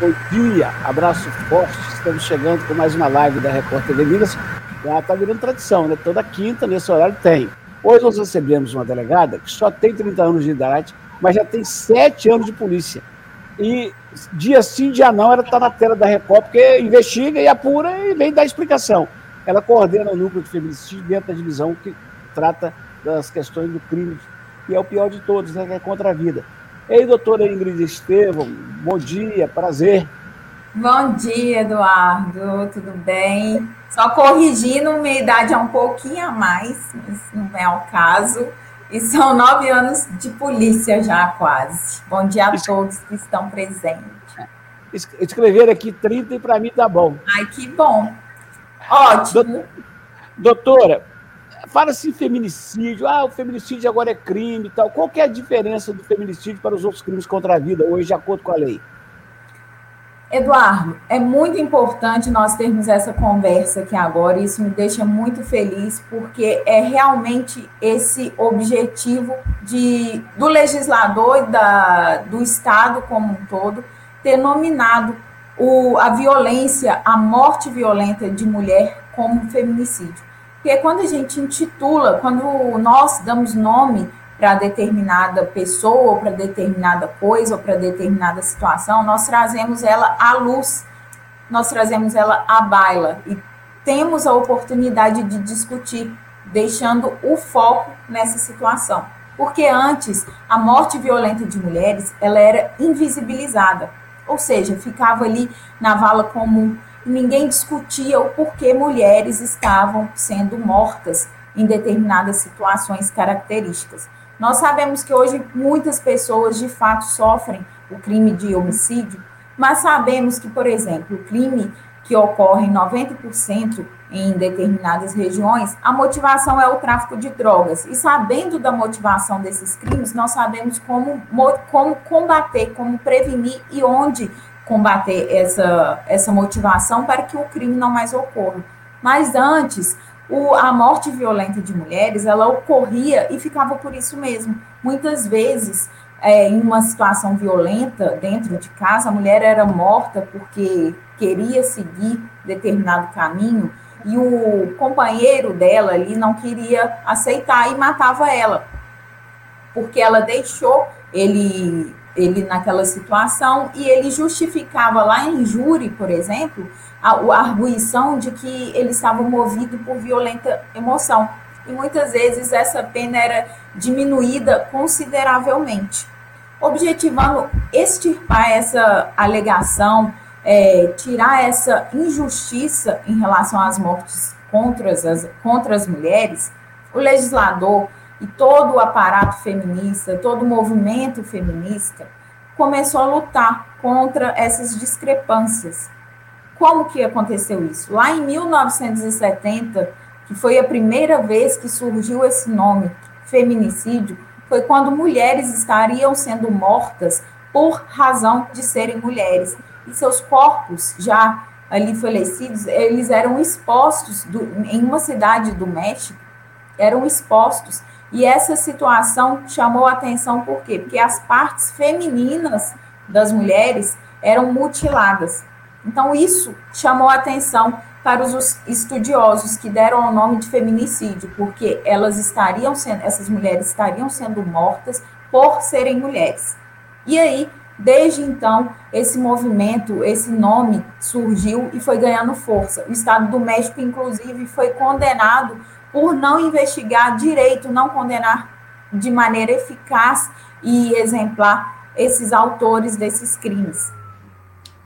Bom dia, abraço forte. Estamos chegando com mais uma live da Record TV Minas. Já está virando tradição, né? Toda quinta, nesse horário, tem. Hoje nós recebemos uma delegada que só tem 30 anos de idade, mas já tem 7 anos de polícia. E dia sim, dia não, ela está na tela da Record, porque investiga e apura e vem dar explicação. Ela coordena o núcleo de feminicídio dentro da divisão que trata das questões do crime, que é o pior de todos, né? Que é contra a vida. Ei, doutora Ingrid Estevam, bom dia, prazer. Bom dia, Eduardo, tudo bem? Só corrigindo, minha idade é um pouquinho a mais, mas não é o caso. E são nove anos de polícia já, quase. Bom dia a todos que estão presentes. Escrever aqui 30 e para mim tá bom. Ai, que bom. Ótimo. Doutora, Fala-se em feminicídio, ah, o feminicídio agora é crime e tal. Qual que é a diferença do feminicídio para os outros crimes contra a vida, hoje, de acordo com a lei? Eduardo, é muito importante nós termos essa conversa aqui agora, isso me deixa muito feliz, porque é realmente esse objetivo de, do legislador e da, do Estado como um todo ter nominado o, a violência, a morte violenta de mulher como feminicídio. Porque quando a gente intitula, quando nós damos nome para determinada pessoa, para determinada coisa, ou para determinada situação, nós trazemos ela à luz, nós trazemos ela à baila. E temos a oportunidade de discutir, deixando o foco nessa situação. Porque antes, a morte violenta de mulheres, ela era invisibilizada, ou seja, ficava ali na vala comum ninguém discutia o porquê mulheres estavam sendo mortas em determinadas situações características. Nós sabemos que hoje muitas pessoas de fato sofrem o crime de homicídio, mas sabemos que, por exemplo, o crime que ocorre em 90% em determinadas regiões, a motivação é o tráfico de drogas. E sabendo da motivação desses crimes, nós sabemos como, como combater, como prevenir e onde combater essa, essa motivação para que o crime não mais ocorra. Mas antes, o, a morte violenta de mulheres, ela ocorria e ficava por isso mesmo. Muitas vezes, é, em uma situação violenta dentro de casa, a mulher era morta porque queria seguir determinado caminho e o companheiro dela ali não queria aceitar e matava ela, porque ela deixou ele ele naquela situação e ele justificava lá em júri, por exemplo, a, a arguição de que ele estava movido por violenta emoção. E muitas vezes essa pena era diminuída consideravelmente, objetivando extirpar essa alegação, é, tirar essa injustiça em relação às mortes contra as, contra as mulheres. O legislador e todo o aparato feminista, todo o movimento feminista começou a lutar contra essas discrepâncias. Como que aconteceu isso? Lá em 1970, que foi a primeira vez que surgiu esse nome, feminicídio, foi quando mulheres estariam sendo mortas por razão de serem mulheres. E seus corpos, já ali falecidos, eles eram expostos do, em uma cidade do México, eram expostos e essa situação chamou a atenção por quê? Porque as partes femininas das mulheres eram mutiladas. Então, isso chamou a atenção para os estudiosos que deram o nome de feminicídio, porque elas estariam sendo, essas mulheres estariam sendo mortas por serem mulheres. E aí, desde então, esse movimento, esse nome surgiu e foi ganhando força. O Estado do México, inclusive, foi condenado por não investigar direito, não condenar de maneira eficaz e exemplar esses autores desses crimes.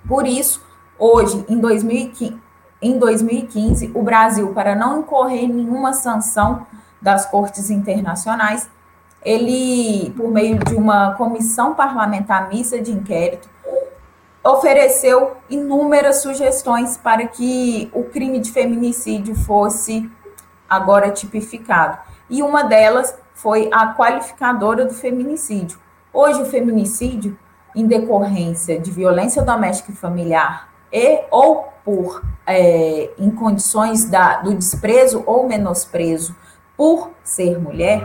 Por isso, hoje, em 2015, em 2015, o Brasil, para não incorrer em nenhuma sanção das cortes internacionais, ele, por meio de uma comissão parlamentar mista de inquérito, ofereceu inúmeras sugestões para que o crime de feminicídio fosse agora tipificado. E uma delas foi a qualificadora do feminicídio. Hoje, o feminicídio, em decorrência de violência doméstica e familiar e ou por é, em condições da, do desprezo ou menosprezo por ser mulher,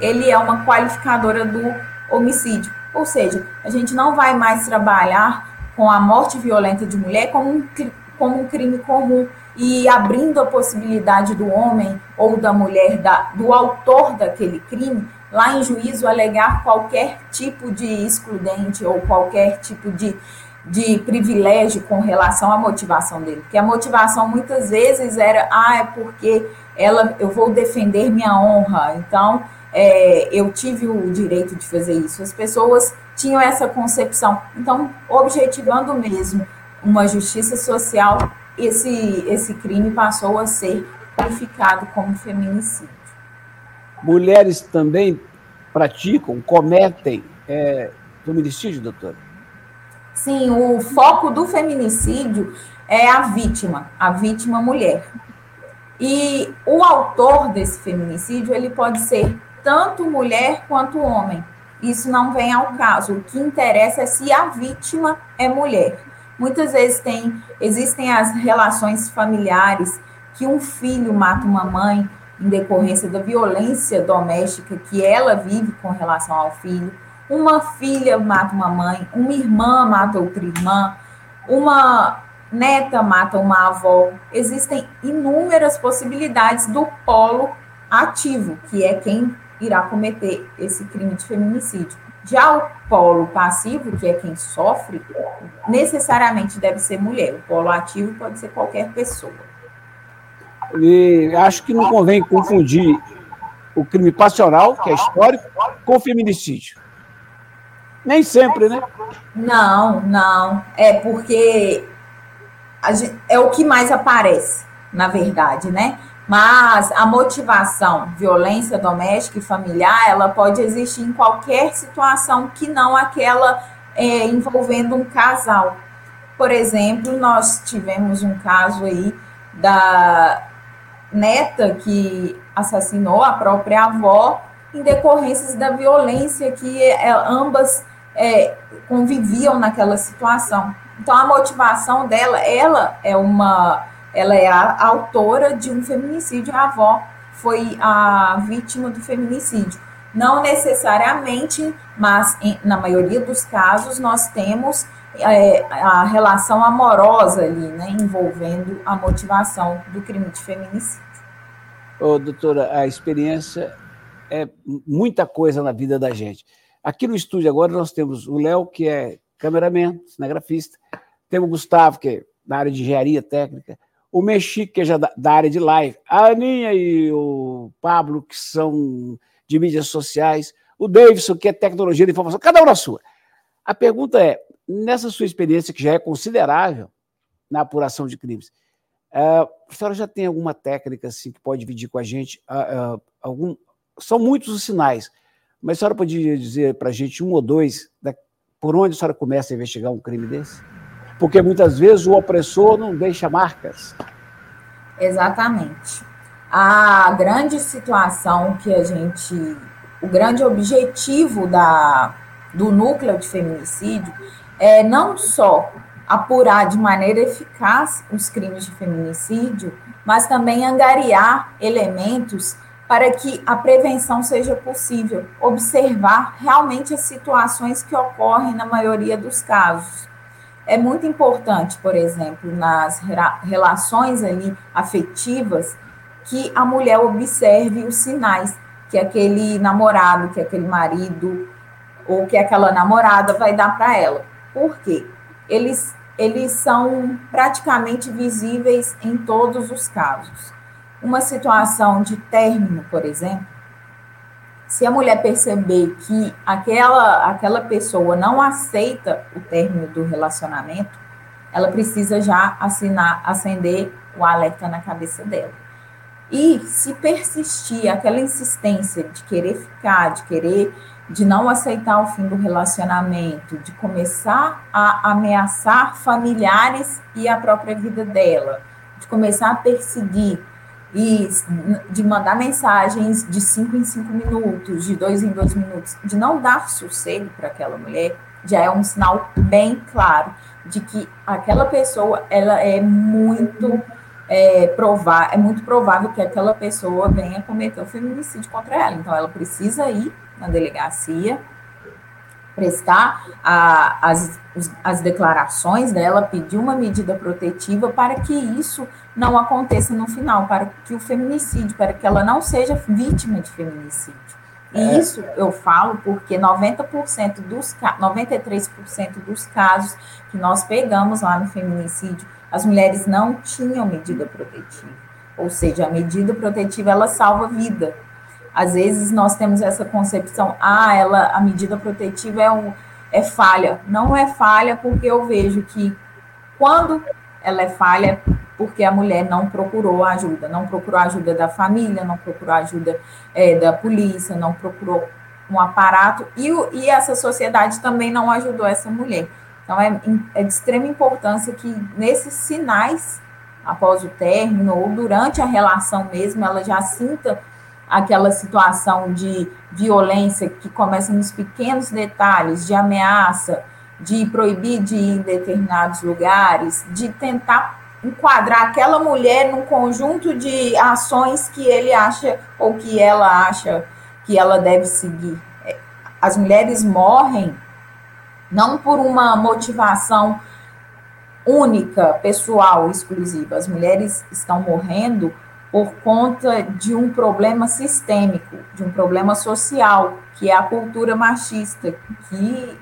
ele é uma qualificadora do homicídio. Ou seja, a gente não vai mais trabalhar com a morte violenta de mulher como um, como um crime comum e abrindo a possibilidade do homem ou da mulher, da, do autor daquele crime, lá em juízo alegar qualquer tipo de excludente ou qualquer tipo de, de privilégio com relação à motivação dele. Porque a motivação muitas vezes era, ah, é porque ela, eu vou defender minha honra, então é, eu tive o direito de fazer isso. As pessoas tinham essa concepção. Então, objetivando mesmo uma justiça social, esse, esse crime passou a ser qualificado como feminicídio. Mulheres também praticam, cometem é, feminicídio, doutora? Sim, o foco do feminicídio é a vítima, a vítima mulher. E o autor desse feminicídio, ele pode ser tanto mulher quanto homem. Isso não vem ao caso. O que interessa é se a vítima é mulher. Muitas vezes tem, existem as relações familiares que um filho mata uma mãe em decorrência da violência doméstica que ela vive com relação ao filho. Uma filha mata uma mãe, uma irmã mata outra irmã, uma neta mata uma avó. Existem inúmeras possibilidades do polo ativo, que é quem irá cometer esse crime de feminicídio. Já o polo passivo, que é quem sofre, necessariamente deve ser mulher. O polo ativo pode ser qualquer pessoa. E acho que não convém confundir o crime passional, que é histórico, com o feminicídio. Nem sempre, né? Não, não. É porque gente, é o que mais aparece, na verdade, né? Mas a motivação, violência doméstica e familiar, ela pode existir em qualquer situação que não aquela é, envolvendo um casal. Por exemplo, nós tivemos um caso aí da neta que assassinou a própria avó em decorrências da violência que é, ambas é, conviviam naquela situação. Então, a motivação dela, ela é uma ela é a autora de um feminicídio, a avó foi a vítima do feminicídio. Não necessariamente, mas em, na maioria dos casos nós temos é, a relação amorosa ali, né, envolvendo a motivação do crime de feminicídio. Ô, doutora, a experiência é muita coisa na vida da gente. Aqui no estúdio agora nós temos o Léo, que é cameraman, cinegrafista, temos o Gustavo, que é da área de engenharia técnica, o Mexique, que é da, da, área de live, a Aninha e o Pablo, que são de mídias sociais, o Davidson, que é tecnologia de informação, cada um na sua. A pergunta é: nessa sua experiência, que já é considerável na apuração de crimes, uh, a senhora já tem alguma técnica assim, que pode dividir com a gente? Algum... São muitos os sinais, mas a senhora poderia dizer para a gente um ou dois da... por onde a senhora começa a investigar um crime desse? Porque muitas vezes o opressor não deixa marcas. Exatamente. A grande situação que a gente. O grande objetivo da, do núcleo de feminicídio é não só apurar de maneira eficaz os crimes de feminicídio, mas também angariar elementos para que a prevenção seja possível, observar realmente as situações que ocorrem na maioria dos casos é muito importante, por exemplo, nas relações ali afetivas, que a mulher observe os sinais que aquele namorado, que aquele marido ou que aquela namorada vai dar para ela. Por quê? Eles, eles são praticamente visíveis em todos os casos. Uma situação de término, por exemplo, se a mulher perceber que aquela, aquela pessoa não aceita o término do relacionamento, ela precisa já assinar, acender o alerta na cabeça dela. E se persistir aquela insistência de querer ficar, de querer, de não aceitar o fim do relacionamento, de começar a ameaçar familiares e a própria vida dela, de começar a perseguir e de mandar mensagens de cinco em cinco minutos, de dois em dois minutos, de não dar sossego para aquela mulher, já é um sinal bem claro de que aquela pessoa ela é muito é, provar, é muito provável que aquela pessoa venha cometer o feminicídio contra ela. Então ela precisa ir na delegacia prestar a, as, as declarações dela, pedir uma medida protetiva para que isso não aconteça no final, para que o feminicídio, para que ela não seja vítima de feminicídio. E é. isso eu falo porque 90% dos 93% dos casos que nós pegamos lá no feminicídio, as mulheres não tinham medida protetiva. Ou seja, a medida protetiva ela salva vida. Às vezes nós temos essa concepção, ah, ela a medida protetiva é um é falha. Não é falha porque eu vejo que quando ela é falha porque a mulher não procurou ajuda, não procurou ajuda da família, não procurou ajuda é, da polícia, não procurou um aparato, e, e essa sociedade também não ajudou essa mulher. Então, é, é de extrema importância que nesses sinais, após o término, ou durante a relação mesmo, ela já sinta aquela situação de violência que começa nos pequenos detalhes, de ameaça, de proibir de ir em determinados lugares, de tentar enquadrar aquela mulher num conjunto de ações que ele acha ou que ela acha que ela deve seguir. É, as mulheres morrem não por uma motivação única, pessoal, exclusiva. As mulheres estão morrendo por conta de um problema sistêmico, de um problema social, que é a cultura machista, que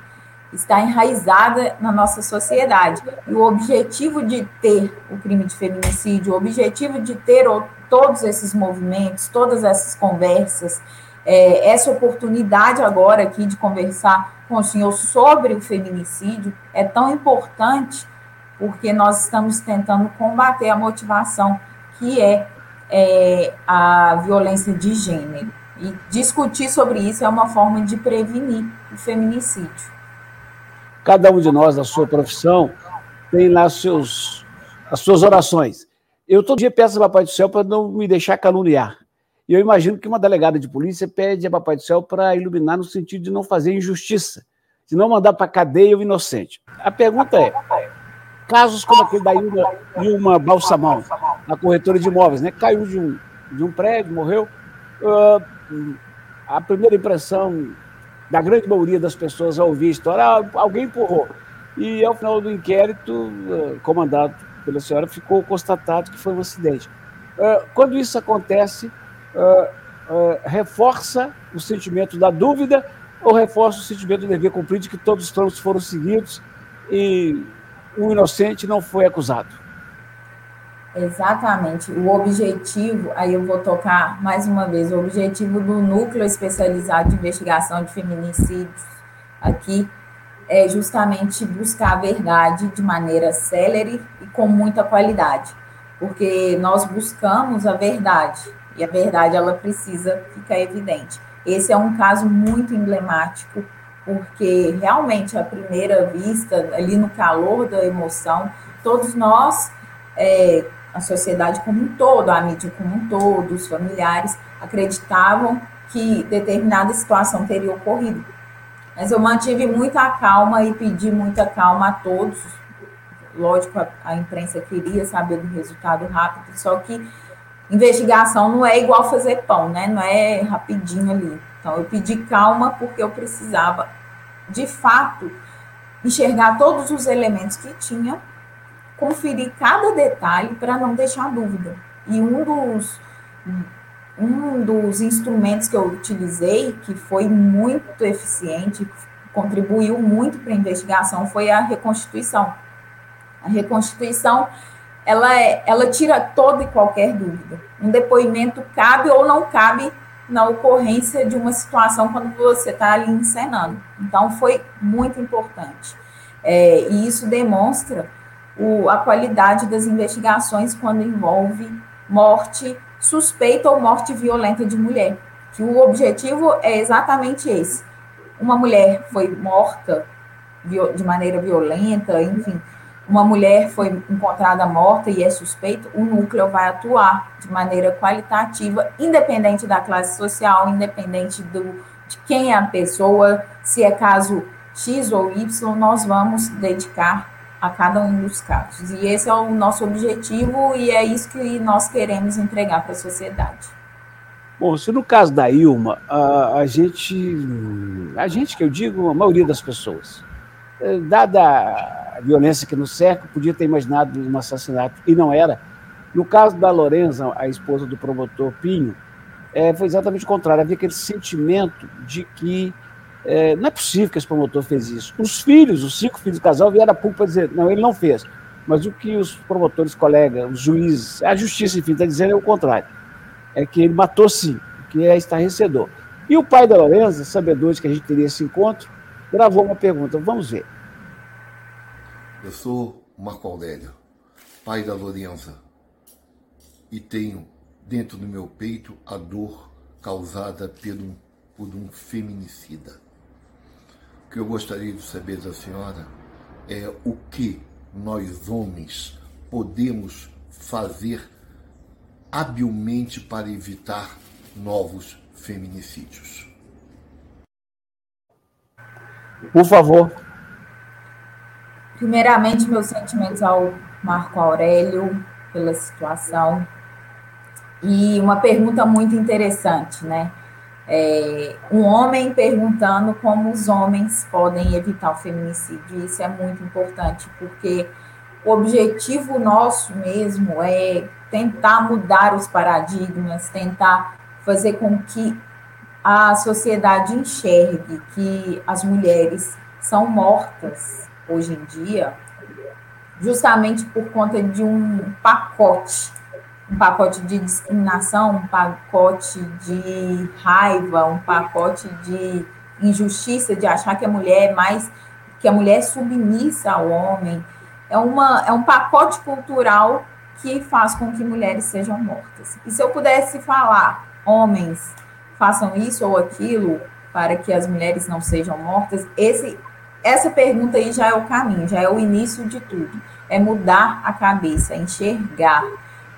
está enraizada na nossa sociedade. E o objetivo de ter o crime de feminicídio, o objetivo de ter todos esses movimentos, todas essas conversas, é, essa oportunidade agora aqui de conversar com o senhor sobre o feminicídio é tão importante porque nós estamos tentando combater a motivação que é, é a violência de gênero. E discutir sobre isso é uma forma de prevenir o feminicídio. Cada um de nós, na sua profissão, tem lá seus, as suas orações. Eu todo dia peço ao Papai do Céu para não me deixar caluniar. E eu imagino que uma delegada de polícia pede a Papai do Céu para iluminar no sentido de não fazer injustiça, de não mandar para a cadeia o inocente. A pergunta é: casos como aquele da Ilma, Ilma Balsamão, na corretora de imóveis, né? caiu de um, de um prédio, morreu. Uh, a primeira impressão da grande maioria das pessoas ao ouvir a história, ah, alguém empurrou. E ao final do inquérito, eh, comandado pela senhora, ficou constatado que foi um acidente. Eh, quando isso acontece, eh, reforça o sentimento da dúvida ou reforça o sentimento do dever cumprido de que todos os trâmites foram seguidos e o inocente não foi acusado? Exatamente. O objetivo, aí eu vou tocar mais uma vez, o objetivo do Núcleo Especializado de Investigação de Feminicídios aqui é justamente buscar a verdade de maneira célere e com muita qualidade, porque nós buscamos a verdade e a verdade ela precisa ficar evidente. Esse é um caso muito emblemático, porque realmente à primeira vista, ali no calor da emoção, todos nós é, a sociedade como um todo, a mídia como um todo, os familiares acreditavam que determinada situação teria ocorrido. Mas eu mantive muita calma e pedi muita calma a todos. Lógico, a, a imprensa queria saber do resultado rápido, só que investigação não é igual fazer pão, né? Não é rapidinho ali. Então eu pedi calma porque eu precisava, de fato, enxergar todos os elementos que tinha conferir cada detalhe para não deixar dúvida. E um dos, um dos instrumentos que eu utilizei, que foi muito eficiente, contribuiu muito para a investigação, foi a reconstituição. A reconstituição, ela, é, ela tira toda e qualquer dúvida. Um depoimento cabe ou não cabe na ocorrência de uma situação quando você está ali encenando. Então, foi muito importante. É, e isso demonstra o, a qualidade das investigações quando envolve morte suspeita ou morte violenta de mulher. Que o objetivo é exatamente esse. Uma mulher foi morta de maneira violenta, enfim, uma mulher foi encontrada morta e é suspeito, o núcleo vai atuar de maneira qualitativa, independente da classe social, independente do, de quem é a pessoa, se é caso X ou Y, nós vamos dedicar a cada um dos casos. E esse é o nosso objetivo e é isso que nós queremos entregar para a sociedade. Bom, se no caso da Ilma, a, a gente, a gente que eu digo, a maioria das pessoas, é, dada a violência que nos cerca, podia ter imaginado um assassinato, e não era. No caso da Lorenza, a esposa do promotor Pinho, é, foi exatamente o contrário. Havia aquele sentimento de que é, não é possível que esse promotor fez isso. Os filhos, os cinco filhos do casal, vieram a público para dizer, não, ele não fez. Mas o que os promotores, colegas, os juízes, a justiça, enfim, está dizendo é o contrário é que ele matou sim, que é estarrecedor. E o pai da Lorenza, sabedor de que a gente teria esse encontro, gravou uma pergunta. Vamos ver. Eu sou Marco Aurélio, pai da Lorenza, e tenho dentro do meu peito a dor causada um, por um feminicida. O que eu gostaria de saber da senhora é o que nós homens podemos fazer habilmente para evitar novos feminicídios. Por favor. Primeiramente, meus sentimentos ao Marco Aurélio pela situação. E uma pergunta muito interessante, né? É, um homem perguntando como os homens podem evitar o feminicídio. Isso é muito importante, porque o objetivo nosso mesmo é tentar mudar os paradigmas, tentar fazer com que a sociedade enxergue que as mulheres são mortas hoje em dia, justamente por conta de um pacote, um pacote de discriminação, um pacote de raiva, um pacote de injustiça, de achar que a mulher é mais que a mulher é submissa ao homem, é, uma, é um pacote cultural que faz com que mulheres sejam mortas. E se eu pudesse falar, homens, façam isso ou aquilo para que as mulheres não sejam mortas, esse, essa pergunta aí já é o caminho, já é o início de tudo. É mudar a cabeça, enxergar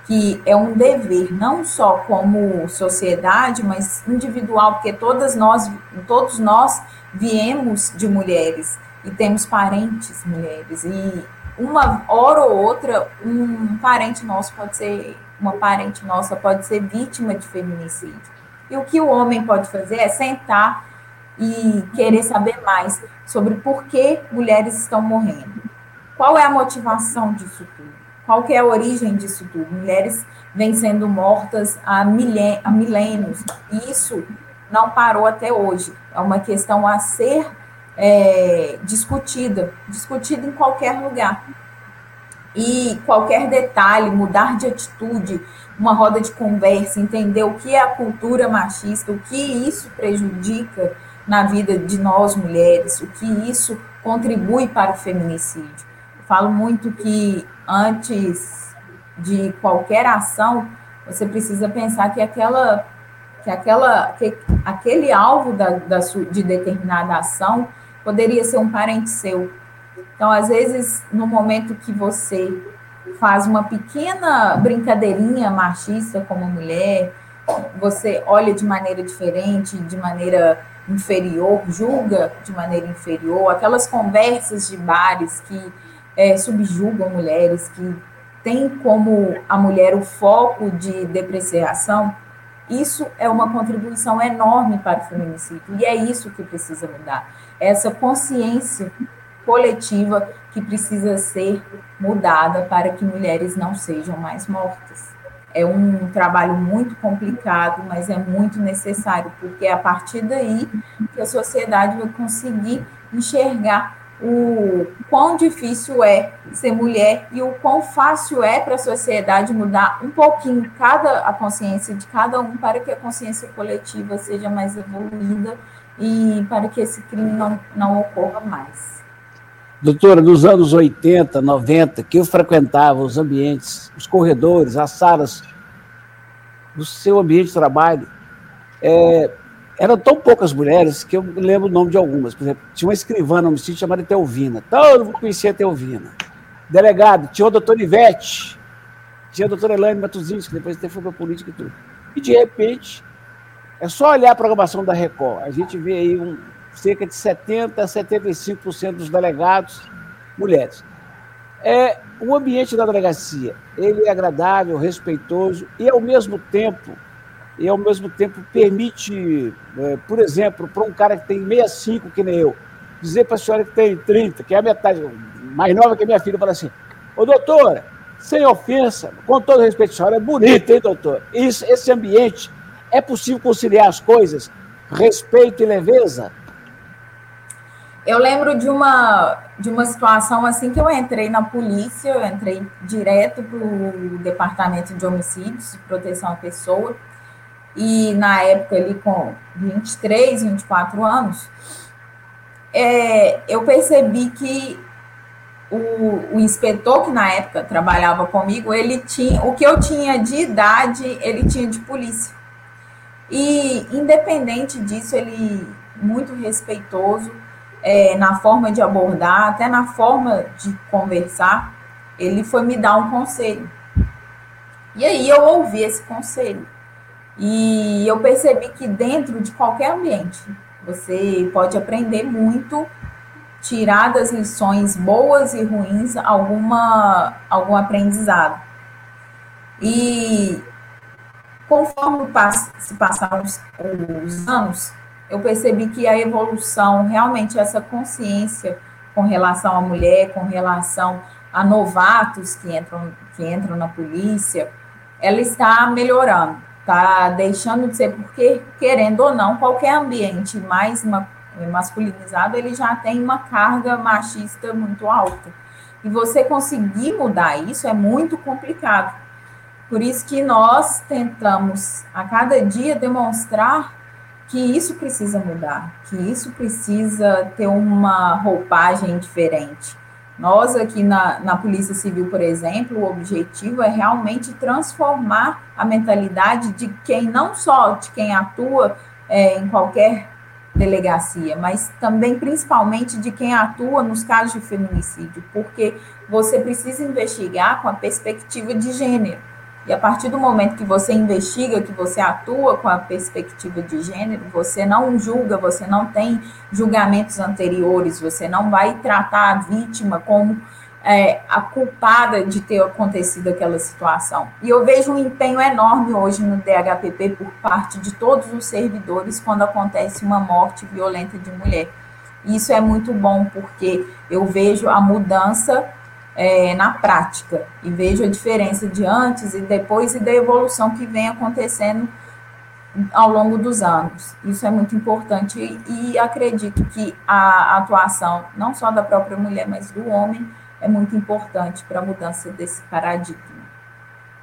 que é um dever, não só como sociedade, mas individual, porque todas nós, todos nós viemos de mulheres e temos parentes mulheres. E uma hora ou outra, um parente nosso pode ser, uma parente nossa pode ser vítima de feminicídio. E o que o homem pode fazer é sentar e querer saber mais sobre por que mulheres estão morrendo. Qual é a motivação disso tudo? Qual que é a origem disso tudo? Mulheres vêm sendo mortas há, há milênios. E isso não parou até hoje. É uma questão a ser é, discutida, discutida em qualquer lugar. E qualquer detalhe, mudar de atitude, uma roda de conversa, entender o que é a cultura machista, o que isso prejudica na vida de nós mulheres, o que isso contribui para o feminicídio. Falo muito que antes de qualquer ação, você precisa pensar que aquela que aquela que aquele alvo da, da, de determinada ação poderia ser um parente seu. Então, às vezes, no momento que você faz uma pequena brincadeirinha machista como mulher, você olha de maneira diferente, de maneira inferior, julga de maneira inferior, aquelas conversas de bares que é, subjugam mulheres, que tem como a mulher o foco de depreciação, isso é uma contribuição enorme para o feminicídio e é isso que precisa mudar essa consciência coletiva que precisa ser mudada para que mulheres não sejam mais mortas. É um trabalho muito complicado, mas é muito necessário, porque é a partir daí que a sociedade vai conseguir enxergar o quão difícil é ser mulher e o quão fácil é para a sociedade mudar um pouquinho cada a consciência de cada um para que a consciência coletiva seja mais evoluída e para que esse crime não, não ocorra mais. Doutora, nos anos 80, 90, que eu frequentava os ambientes, os corredores, as salas do seu ambiente de trabalho, é, eram tão poucas mulheres que eu lembro o nome de algumas. Por exemplo, tinha uma escrivã no homicídio chamada Teovina. Todo mundo conhecia a Teovina. Delegado, tinha o doutor Ivete, tinha a doutora Elaine Matuzinski, que depois até foi para política e tudo. E, de repente, é só olhar a programação da Record. A gente vê aí um, cerca de 70% a 75% dos delegados mulheres. É, o ambiente da delegacia, ele é agradável, respeitoso e, ao mesmo tempo, e, ao mesmo tempo, permite, é, por exemplo, para um cara que tem 65, que nem eu, dizer para a senhora que tem 30, que é a metade, mais nova que a minha filha, fala assim: Ô doutora, sem ofensa, com todo respeito, a senhora é bonita, hein, doutor? Isso, esse ambiente, é possível conciliar as coisas, respeito e leveza? Eu lembro de uma, de uma situação assim que eu entrei na polícia, eu entrei direto para o departamento de homicídios, proteção à pessoa, e na época ali com 23, 24 anos, é, eu percebi que o, o, inspetor que na época trabalhava comigo, ele tinha o que eu tinha de idade, ele tinha de polícia. E independente disso, ele muito respeitoso, é, na forma de abordar, até na forma de conversar, ele foi me dar um conselho. E aí eu ouvi esse conselho. E eu percebi que dentro de qualquer ambiente, você pode aprender muito, tirar das lições boas e ruins alguma, algum aprendizado. E conforme se passaram os, os anos, eu percebi que a evolução, realmente essa consciência com relação à mulher, com relação a novatos que entram, que entram na polícia, ela está melhorando, está deixando de ser, porque, querendo ou não, qualquer ambiente mais masculinizado, ele já tem uma carga machista muito alta. E você conseguir mudar isso é muito complicado. Por isso que nós tentamos a cada dia demonstrar que isso precisa mudar, que isso precisa ter uma roupagem diferente. Nós aqui na, na Polícia Civil, por exemplo, o objetivo é realmente transformar a mentalidade de quem, não só de quem atua é, em qualquer delegacia, mas também principalmente de quem atua nos casos de feminicídio, porque você precisa investigar com a perspectiva de gênero. E a partir do momento que você investiga, que você atua com a perspectiva de gênero, você não julga, você não tem julgamentos anteriores, você não vai tratar a vítima como é, a culpada de ter acontecido aquela situação. E eu vejo um empenho enorme hoje no DHPP por parte de todos os servidores quando acontece uma morte violenta de mulher. Isso é muito bom porque eu vejo a mudança é, na prática e vejo a diferença de antes e depois e da evolução que vem acontecendo ao longo dos anos. Isso é muito importante e, e acredito que a atuação não só da própria mulher, mas do homem é muito importante para a mudança desse paradigma.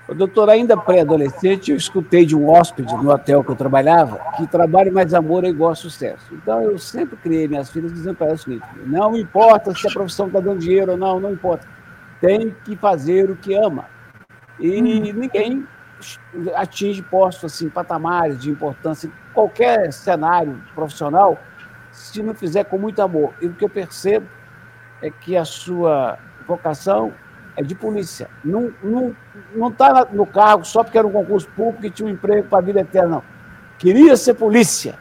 O doutor, ainda pré-adolescente, eu escutei de um hóspede no hotel que eu trabalhava que trabalho mais amor é igual sucesso. Então, eu sempre criei minhas filhas dizendo para elas o seguinte: não importa se a profissão está dando dinheiro ou não, não importa tem que fazer o que ama. E hum. ninguém atinge postos assim, patamares de importância em qualquer cenário profissional se não fizer com muito amor. E o que eu percebo é que a sua vocação é de polícia. Não está não, não tá no cargo só porque era um concurso público e tinha um emprego para a vida eterna, não. Queria ser polícia.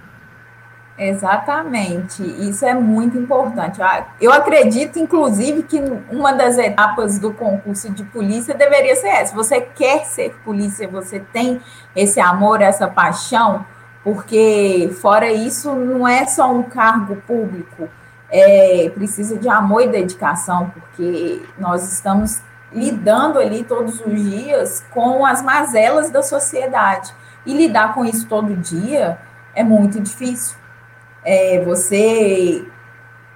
Exatamente, isso é muito importante. Ah, eu acredito, inclusive, que uma das etapas do concurso de polícia deveria ser essa. Você quer ser polícia, você tem esse amor, essa paixão, porque fora isso, não é só um cargo público, é, precisa de amor e dedicação, porque nós estamos lidando ali todos os dias com as mazelas da sociedade. E lidar com isso todo dia é muito difícil é, você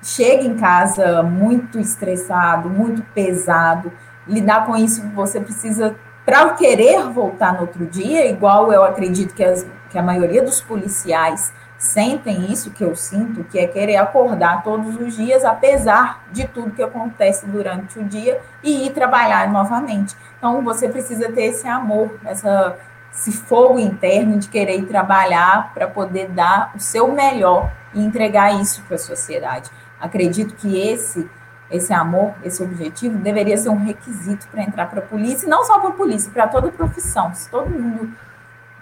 chega em casa muito estressado, muito pesado, lidar com isso você precisa, para querer voltar no outro dia, igual eu acredito que, as, que a maioria dos policiais sentem isso que eu sinto, que é querer acordar todos os dias, apesar de tudo que acontece durante o dia, e ir trabalhar novamente. Então, você precisa ter esse amor, essa esse fogo interno de querer trabalhar para poder dar o seu melhor e entregar isso para a sociedade. Acredito que esse esse amor, esse objetivo deveria ser um requisito para entrar para a polícia, e não só para a polícia, para toda profissão. Se todo mundo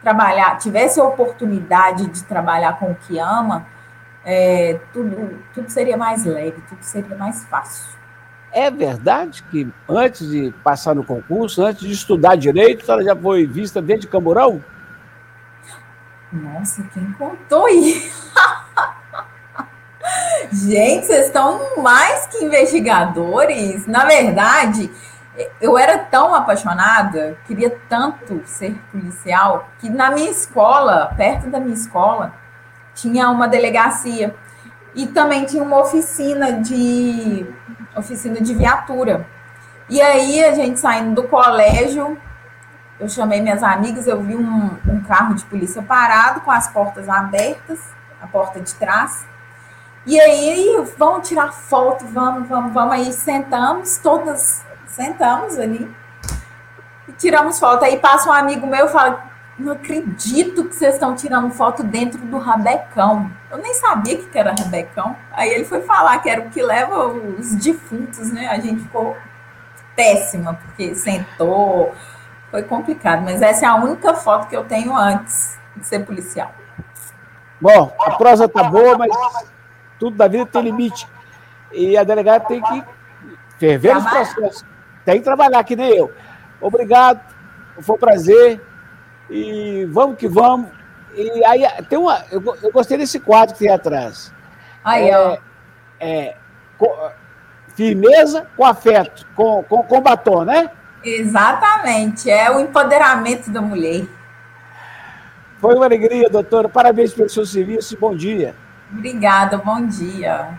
trabalhar, tivesse a oportunidade de trabalhar com o que ama, é, tudo, tudo seria mais leve, tudo seria mais fácil. É verdade que antes de passar no concurso, antes de estudar direito, ela já foi vista dentro de Camburão? Nossa, quem contou isso? Gente, vocês estão mais que investigadores. Na verdade, eu era tão apaixonada, queria tanto ser policial, que na minha escola, perto da minha escola, tinha uma delegacia e também tinha uma oficina de oficina de viatura. E aí a gente saindo do colégio, eu chamei minhas amigas, eu vi um, um carro de polícia parado com as portas abertas, a porta de trás. E aí, vamos tirar foto, vamos, vamos, vamos. Aí sentamos, todas sentamos ali e tiramos foto. Aí passa um amigo meu e fala: Não acredito que vocês estão tirando foto dentro do rabecão. Eu nem sabia que era rabecão. Aí ele foi falar que era o que leva os defuntos, né? A gente ficou péssima, porque sentou, foi complicado. Mas essa é a única foto que eu tenho antes de ser policial. Bom, a prosa tá boa, mas tudo da vida tem limite. E a delegada tem que ferver os processos. Tem que trabalhar, que nem eu. Obrigado, foi um prazer. E vamos que vamos. E aí tem uma. Eu, eu gostei desse quadro que tem atrás. Aí, é, ó. É, com, firmeza com afeto, com, com, com batom, né? Exatamente, é o empoderamento da mulher. Foi uma alegria, doutora. Parabéns pelo seu serviço e bom dia. Obrigada, bom dia.